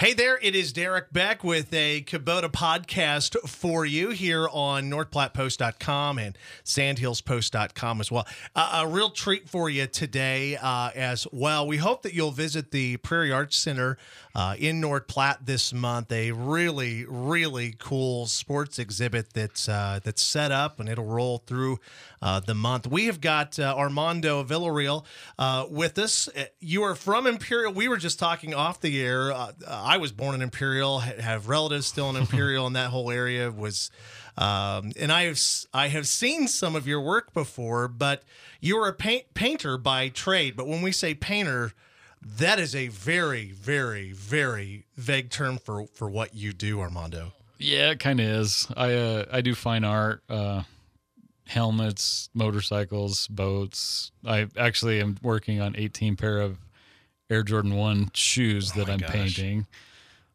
Hey there, it is Derek Beck with a Kubota podcast for you here on NorthPlattePost.com and SandhillsPost.com as well. Uh, a real treat for you today uh, as well. We hope that you'll visit the Prairie Arts Center uh, in North Platte this month. A really, really cool sports exhibit that's uh, that's set up and it'll roll through uh, the month. We have got uh, Armando Villarreal with us. You are from Imperial. We were just talking off the air. I was born in Imperial, have relatives still in Imperial, and that whole area was. Um, and I have I have seen some of your work before, but you're a paint, painter by trade. But when we say painter, that is a very, very, very vague term for for what you do, Armando. Yeah, it kind of is. I uh, I do fine art, uh, helmets, motorcycles, boats. I actually am working on 18 pair of Air Jordan One shoes oh that I'm gosh. painting.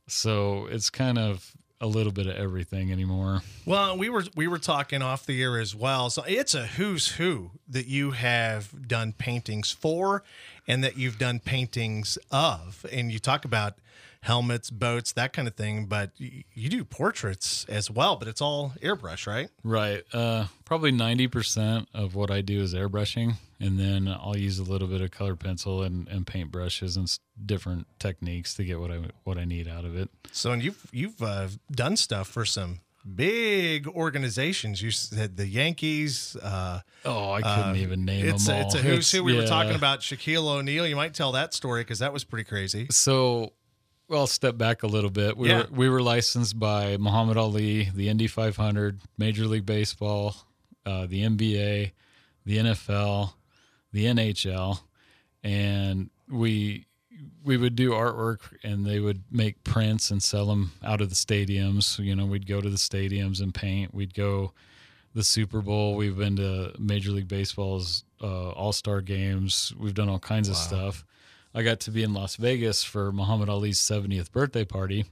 So it's kind of a little bit of everything anymore. Well, we were we were talking off the air as well. So it's a who's who that you have done paintings for and that you've done paintings of. And you talk about helmets, boats, that kind of thing. But you, do portraits as well, but it's all airbrush, right? Right. Uh, probably 90% of what I do is airbrushing. And then I'll use a little bit of color pencil and, and paint brushes and different techniques to get what I what I need out of it. So, and you've you've uh, done stuff for some big organizations. You said the Yankees. Uh, oh, I couldn't uh, even name it's, them all. It's a who's who. We yeah. were talking about Shaquille O'Neal. You might tell that story because that was pretty crazy. So well, I'll step back a little bit. We yeah. were we were licensed by Muhammad Ali, the Indy 500, Major League Baseball, uh, the NBA, the NFL, the NHL, and we we would do artwork and they would make prints and sell them out of the stadiums. You know, we'd go to the stadiums and paint. We'd go the Super Bowl. We've been to Major League Baseball's uh, All Star games. We've done all kinds wow. of stuff. I got to be in Las Vegas for Muhammad Ali's 70th birthday party,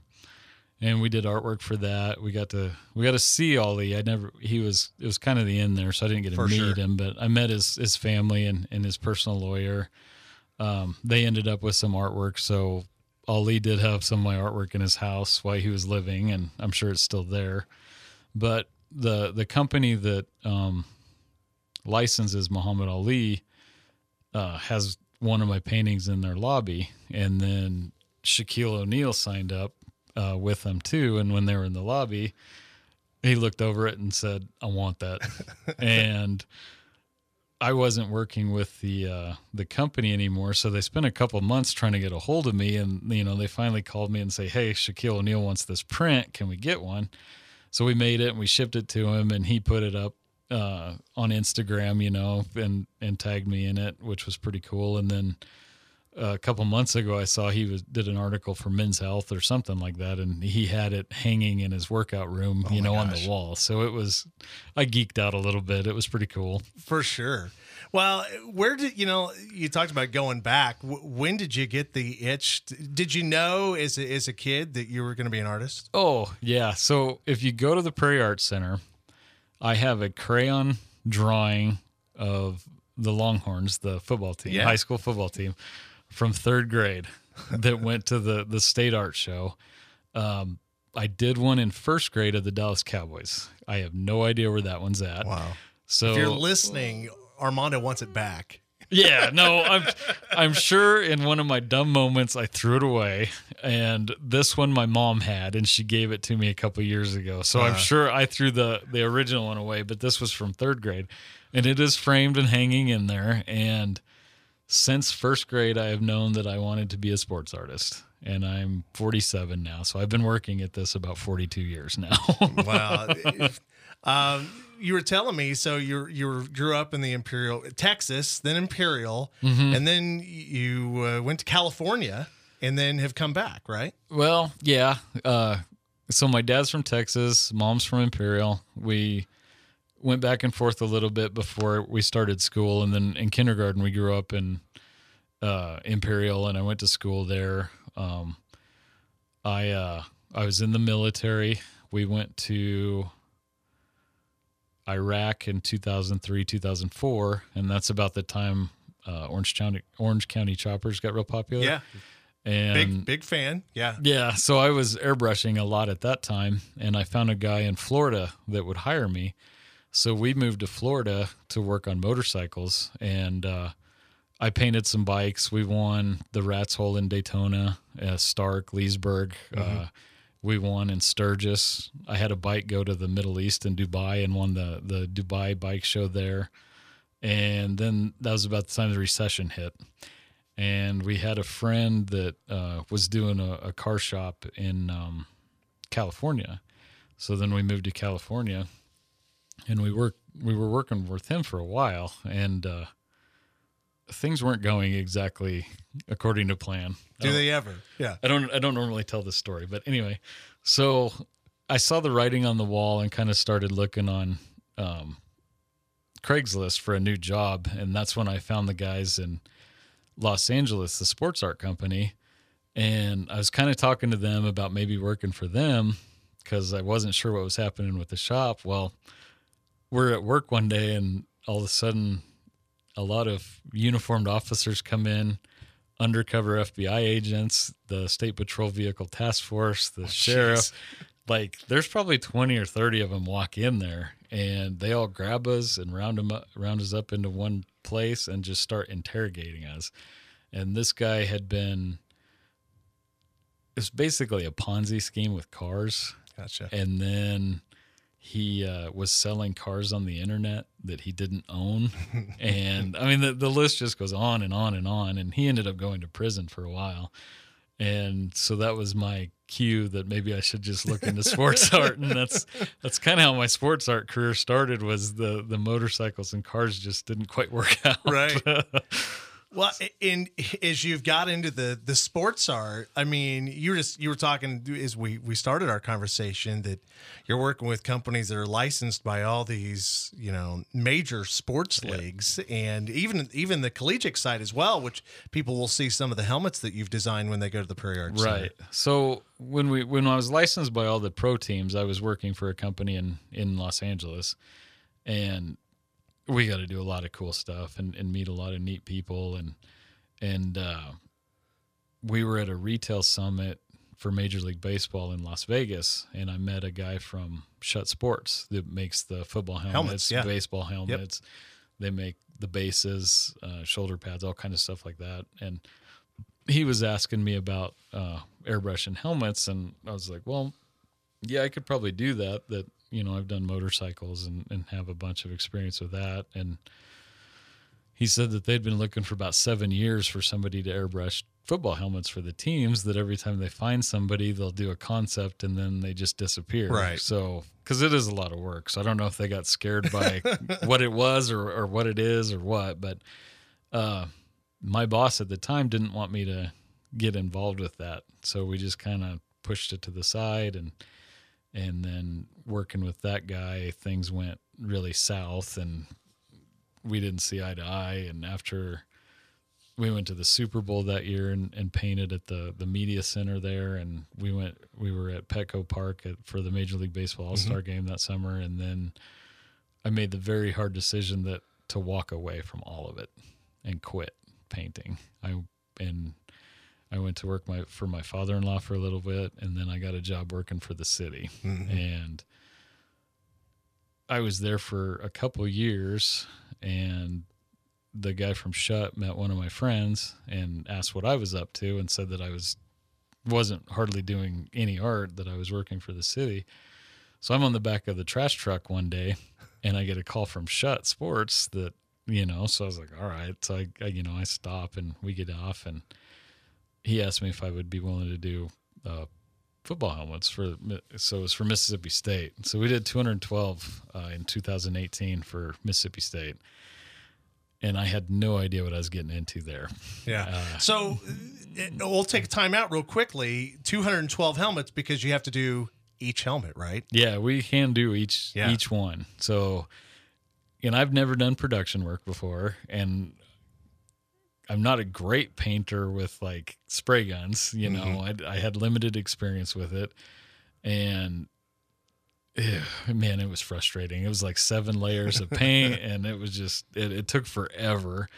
and we did artwork for that. We got to we got to see Ali. I never he was it was kind of the end there, so I didn't get to for meet sure. him, but I met his his family and and his personal lawyer. Um, they ended up with some artwork, so Ali did have some of my artwork in his house while he was living, and I'm sure it's still there. But the the company that um, licenses Muhammad Ali uh, has one of my paintings in their lobby, and then Shaquille O'Neal signed up uh, with them too. And when they were in the lobby, he looked over it and said, "I want that," and I wasn't working with the uh, the company anymore, so they spent a couple months trying to get a hold of me, and you know they finally called me and say, "Hey, Shaquille O'Neal wants this print. Can we get one?" So we made it and we shipped it to him, and he put it up uh, on Instagram, you know, and and tagged me in it, which was pretty cool. And then a couple months ago, I saw he was did an article for Men's Health or something like that, and he had it hanging in his workout room, oh you know, gosh. on the wall. So it was, I geeked out a little bit. It was pretty cool for sure. Well, where did you know? You talked about going back. When did you get the itch? Did you know as a, as a kid that you were going to be an artist? Oh yeah. So if you go to the Prairie Arts Center, I have a crayon drawing of the Longhorns, the football team, yeah. high school football team, from third grade that went to the the state art show. Um, I did one in first grade of the Dallas Cowboys. I have no idea where that one's at. Wow. So if you're listening, Armando wants it back yeah, no, I'm I'm sure in one of my dumb moments I threw it away, and this one my mom had, and she gave it to me a couple years ago. So uh, I'm uh-huh. sure I threw the the original one away, but this was from third grade, and it is framed and hanging in there. And since first grade, I have known that I wanted to be a sports artist and I'm 47 now. So I've been working at this about 42 years now. wow. Um, you were telling me so you you grew up in the Imperial Texas, then Imperial, mm-hmm. and then you uh, went to California, and then have come back, right? Well, yeah. Uh, so my dad's from Texas, mom's from Imperial. We went back and forth a little bit before we started school, and then in kindergarten we grew up in uh, Imperial, and I went to school there. Um, I uh, I was in the military. We went to Iraq in 2003, 2004, and that's about the time uh, Orange County Orange County choppers got real popular. Yeah. And big big fan. Yeah. Yeah, so I was airbrushing a lot at that time and I found a guy in Florida that would hire me. So we moved to Florida to work on motorcycles and uh, I painted some bikes. We won the Rats Hole in Daytona, uh, Stark, Leesburg. Mm-hmm. Uh, we won in Sturgis. I had a bike go to the Middle East in Dubai and won the the Dubai bike show there. And then that was about the time the recession hit. And we had a friend that uh, was doing a, a, car shop in um, California. So then we moved to California, and we worked. We were working with him for a while, and uh, things weren't going exactly according to plan. Do they ever? Yeah. I don't I don't normally tell this story, but anyway, so I saw the writing on the wall and kind of started looking on um, Craigslist for a new job, and that's when I found the guys in Los Angeles, the sports art company, and I was kind of talking to them about maybe working for them because I wasn't sure what was happening with the shop. Well, we're at work one day, and all of a sudden a lot of uniformed officers come in, undercover FBI agents, the State Patrol Vehicle Task Force, the oh, sheriff. Geez. Like, there's probably 20 or 30 of them walk in there and they all grab us and round them up, round us up into one place and just start interrogating us. And this guy had been, it's basically a Ponzi scheme with cars. Gotcha. And then he uh, was selling cars on the internet that he didn't own. and I mean, the, the list just goes on and on and on. And he ended up going to prison for a while. And so that was my cue that maybe I should just look into sports art. And that's that's kind of how my sports art career started was the the motorcycles and cars just didn't quite work out. Right. Well, in as you've got into the the sports art, I mean, you were just you were talking as we we started our conversation that you're working with companies that are licensed by all these you know major sports yeah. leagues and even even the collegiate side as well, which people will see some of the helmets that you've designed when they go to the Prairie Arts. Right. Center. So when we when I was licensed by all the pro teams, I was working for a company in in Los Angeles, and we got to do a lot of cool stuff and, and meet a lot of neat people and and uh, we were at a retail summit for Major League Baseball in Las Vegas, and I met a guy from Schutt Sports that makes the football helmets, helmets yeah. baseball helmets. Yep. They make the bases, uh, shoulder pads, all kind of stuff like that. And he was asking me about uh, airbrushing helmets, and I was like, "Well, yeah, I could probably do that. That you know, I've done motorcycles and, and have a bunch of experience with that. And he said that they'd been looking for about seven years for somebody to airbrush football helmets for the teams that every time they find somebody they'll do a concept and then they just disappear. Right. So because it is a lot of work. So i don't know if they got scared by what it was or, or what it is or what but uh, my boss at the time didn't want me to get involved with that. So we just kind of pushed it to the side and and then working with that guy, things went really south, and we didn't see eye to eye. And after we went to the Super Bowl that year and, and painted at the the media center there, and we went we were at Petco Park at, for the Major League Baseball All Star mm-hmm. game that summer, and then I made the very hard decision that to walk away from all of it and quit painting. I and I went to work my for my father in law for a little bit, and then I got a job working for the city, mm-hmm. and I was there for a couple years. And the guy from Schutt met one of my friends and asked what I was up to, and said that I was wasn't hardly doing any art, that I was working for the city. So I'm on the back of the trash truck one day, and I get a call from Schutt Sports that you know. So I was like, all right. So I, I you know I stop and we get off and he asked me if I would be willing to do uh, football helmets for so it was for Mississippi State. So we did 212 uh, in 2018 for Mississippi State, and I had no idea what I was getting into there. Yeah. Uh, so it, we'll take a time out real quickly. 212 helmets because you have to do each helmet, right? Yeah, we can do each yeah. each one. So. And I've never done production work before, and I'm not a great painter with like spray guns. You know, mm-hmm. I, I, had limited experience with it, and ew, man, it was frustrating. It was like seven layers of paint, and it was just it, it took forever.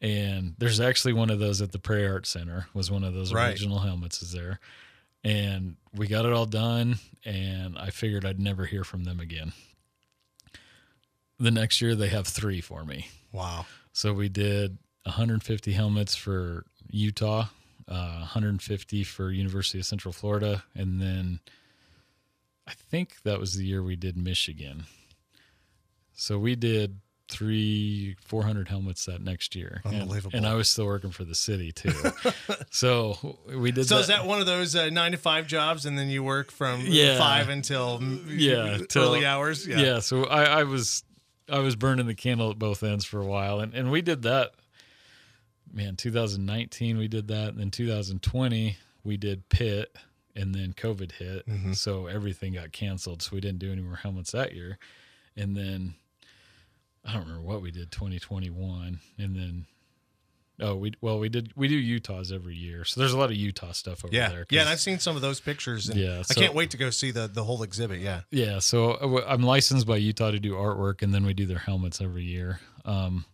And there's actually one of those at the Prairie Art Center. Was one of those Right. original helmets is there, and we got it all done. And I figured I'd never hear from them again. The next year they have three for me. Wow. So we did 150 helmets for Utah, uh, 150 for University of Central Florida, and then I think that was the year we did Michigan. So we did three, 400 helmets that next year. And- Unbelievable. And, I was still working for the city too. so we did So that. is that one of those uh, nine to five jobs, and then you work from Yeah. five until Yeah, till- early hours? yeah. so I, I was I was burning the candle at both ends for a while, and and we did that. Man, 2019 we did that, and then 2020 we did pit, and then COVID hit, Mhm. so everything got canceled. So we didn't do any more helmets that year, and then I don't remember what we did 2021, and then. Oh, we well we did we do Utahs every year, so there's a lot of Utah stuff over Yeah, there. yeah, and I've seen some of those pictures. And Yeah, I can't wait to go see the the whole exhibit. Yeah, Yeah, so uh, I'm licensed by Utah to do artwork, and then we do their helmets every year. Um,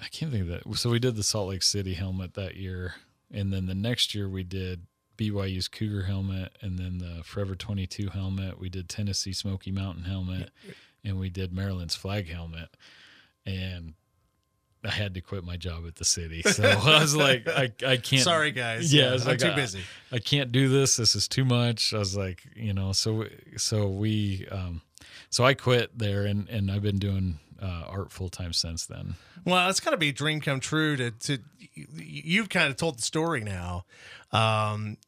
I can't think of that. So we did the Salt Lake City helmet that year, and then the next year we did BYU's Cougar helmet, and then the Forever 22 helmet. We did Tennessee Smoky Mountain helmet, and we did Maryland's flag helmet, and I had to quit my job at the city. So I was like, I, I can't. sorry guys. Yeah, Yeah, I'm like, too busy. I can't do this. This is too much. I was like, you know, so so we, um, so I quit there, and and I've been doing uh, art full time since then. Well, it's got to be a dream come true to to you've kind of told the story now. Um,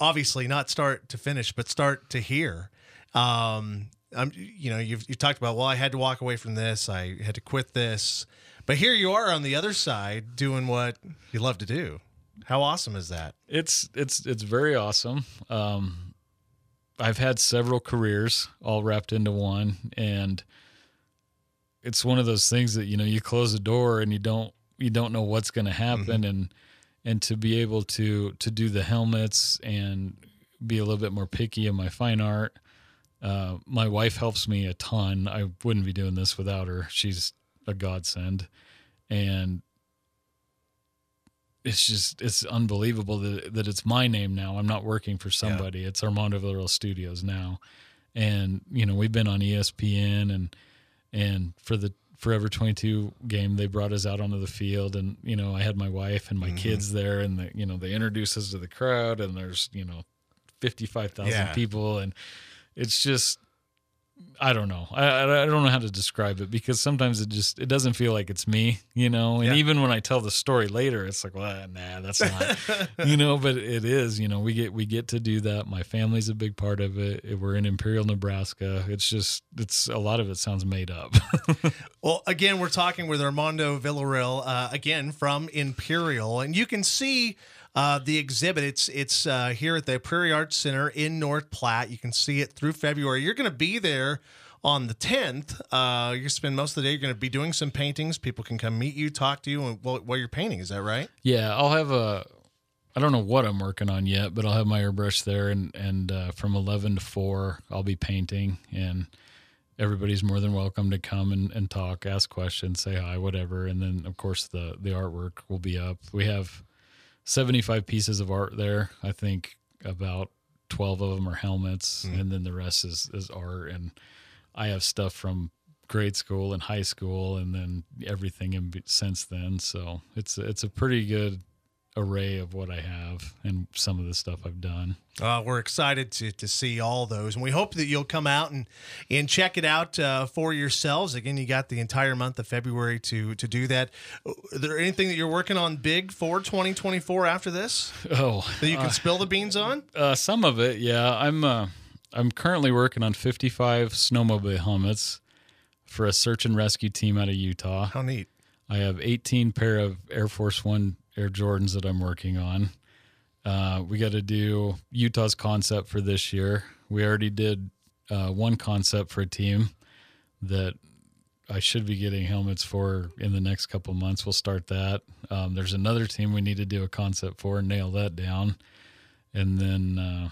obviously, not start to finish, but start to hear. Um, I'm, you know, you've you talked about. Well, I had to walk away from this. I had to quit this, but here you are on the other side doing what you love to do. How awesome is that? It's it's it's very awesome. Um, I've had several careers all wrapped into one, and it's one of those things that you know you close the door and you don't you don't know what's going to happen, and and to be able to to do the helmets and be a little bit more picky in my fine art. Uh, my wife helps me a ton. I wouldn't be doing this without her. She's a godsend, and it's just it's unbelievable that that it's my name now. I'm not working for somebody. It's Armando Villarreal Studios now, and you know we've been on ESPN and and for the Forever 22 game they brought us out onto the field and you know I had my wife and my Mhm. kids there and the, you know they introduced us to the crowd and there's you know 55,000 Yeah. people and it's just I don't know. I, I don't know how to describe it because sometimes it just it doesn't feel like it's me, you know. And Yeah. even when I tell the story later, it's like, well, nah, that's not, you know. But it is, you know. We get we get to do that. My family's a big part of it. We're in Imperial, Nebraska. It's just it's a lot of it sounds made up. Well, again, we're talking with Armando Villarreal, uh, again from Imperial, and you can see uh, the exhibit. It's it's uh, here at the Prairie Arts Center in North Platte. You can see it through February. You're going to be there on the 10th. Uh, to spend most of the day. You're going to be doing some paintings. People can come meet you, talk to you, while, while you're painting. Is that right? Yeah, I'll have a. I don't know what I'm working on yet, but I'll have my airbrush there, and and uh, from eleven to four, I'll be painting, and everybody's more than welcome to come and, and talk, ask questions, say hi, whatever, and then of course the the artwork will be up. We have seventy five pieces of art there. I think about twelve of them are helmets, Mm. and then the rest is is art, and I have stuff from grade school and high school and then everything in since then so it's it's a pretty good array of what I have and some of the stuff I've done. Uh, we're excited to, to see all those, and we hope that you'll come out and and check it out uh, for yourselves. Again, you got the entire month of February to to do that. Is there anything that you're working on big for 2024 after this Oh, that you can uh, spill the beans on? uh, some of it, yeah. I'm uh, I'm currently working on 55 snowmobile helmets for a search and rescue team out of Utah. How neat! I have 18 pair of Air Force One Air Jordans that I'm working on. Uh, we got to do Utah's concept for this year. We already did uh, one concept for a team that I should be getting helmets for in the next couple months. We'll start that. Um, there's another team we need to do a concept for and nail that down. And then uh,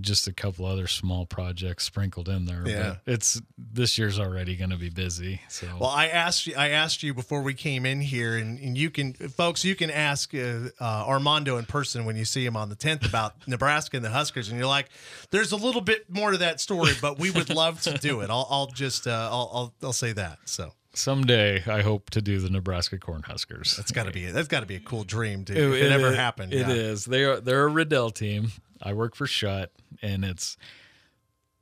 just a couple other small projects sprinkled in there. Yeah. It's this year's already going to be busy. So Well, I asked you, I asked you before we came in here, and, and you can, folks, you can ask uh, uh, Armando in person when you see him on the 10th about Nebraska and the Huskers, and you're like, "There's a little bit more to that story, but we would love to do it." I'll, I'll just, uh, I'll, I'll, I'll say that. So someday I hope to do the Nebraska Cornhuskers. that's got to be, that's got to be a cool dream to, if it, ever is- happened. It yeah. is. They are. They're a Riddell team. I work for Schutt, and it's.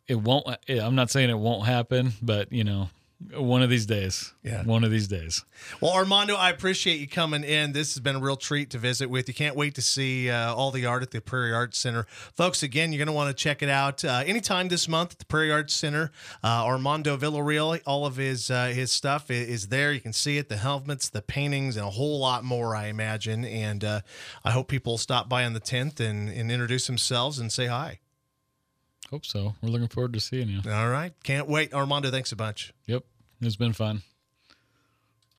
It won't. I'm not saying it won't happen, but you know, one of these days. Yeah. One of these days. Well, Armando, I appreciate you coming in. This has been a real treat to visit with you. Can't wait to see uh, all the art at the Prairie Arts Center. Folks, again, you're going to want to check it out uh, anytime this month at the Prairie Arts Center. Uh, Armando Villarreal, all of his uh, his stuff i- is there. You can see it, the helmets, the paintings, and a whole lot more, I imagine. And uh, I hope people stop by on the 10th and, and introduce themselves and say hi. Hope so. We're looking forward to seeing you. All right. Can't wait. Armando, thanks a bunch. Yep. It's been fun.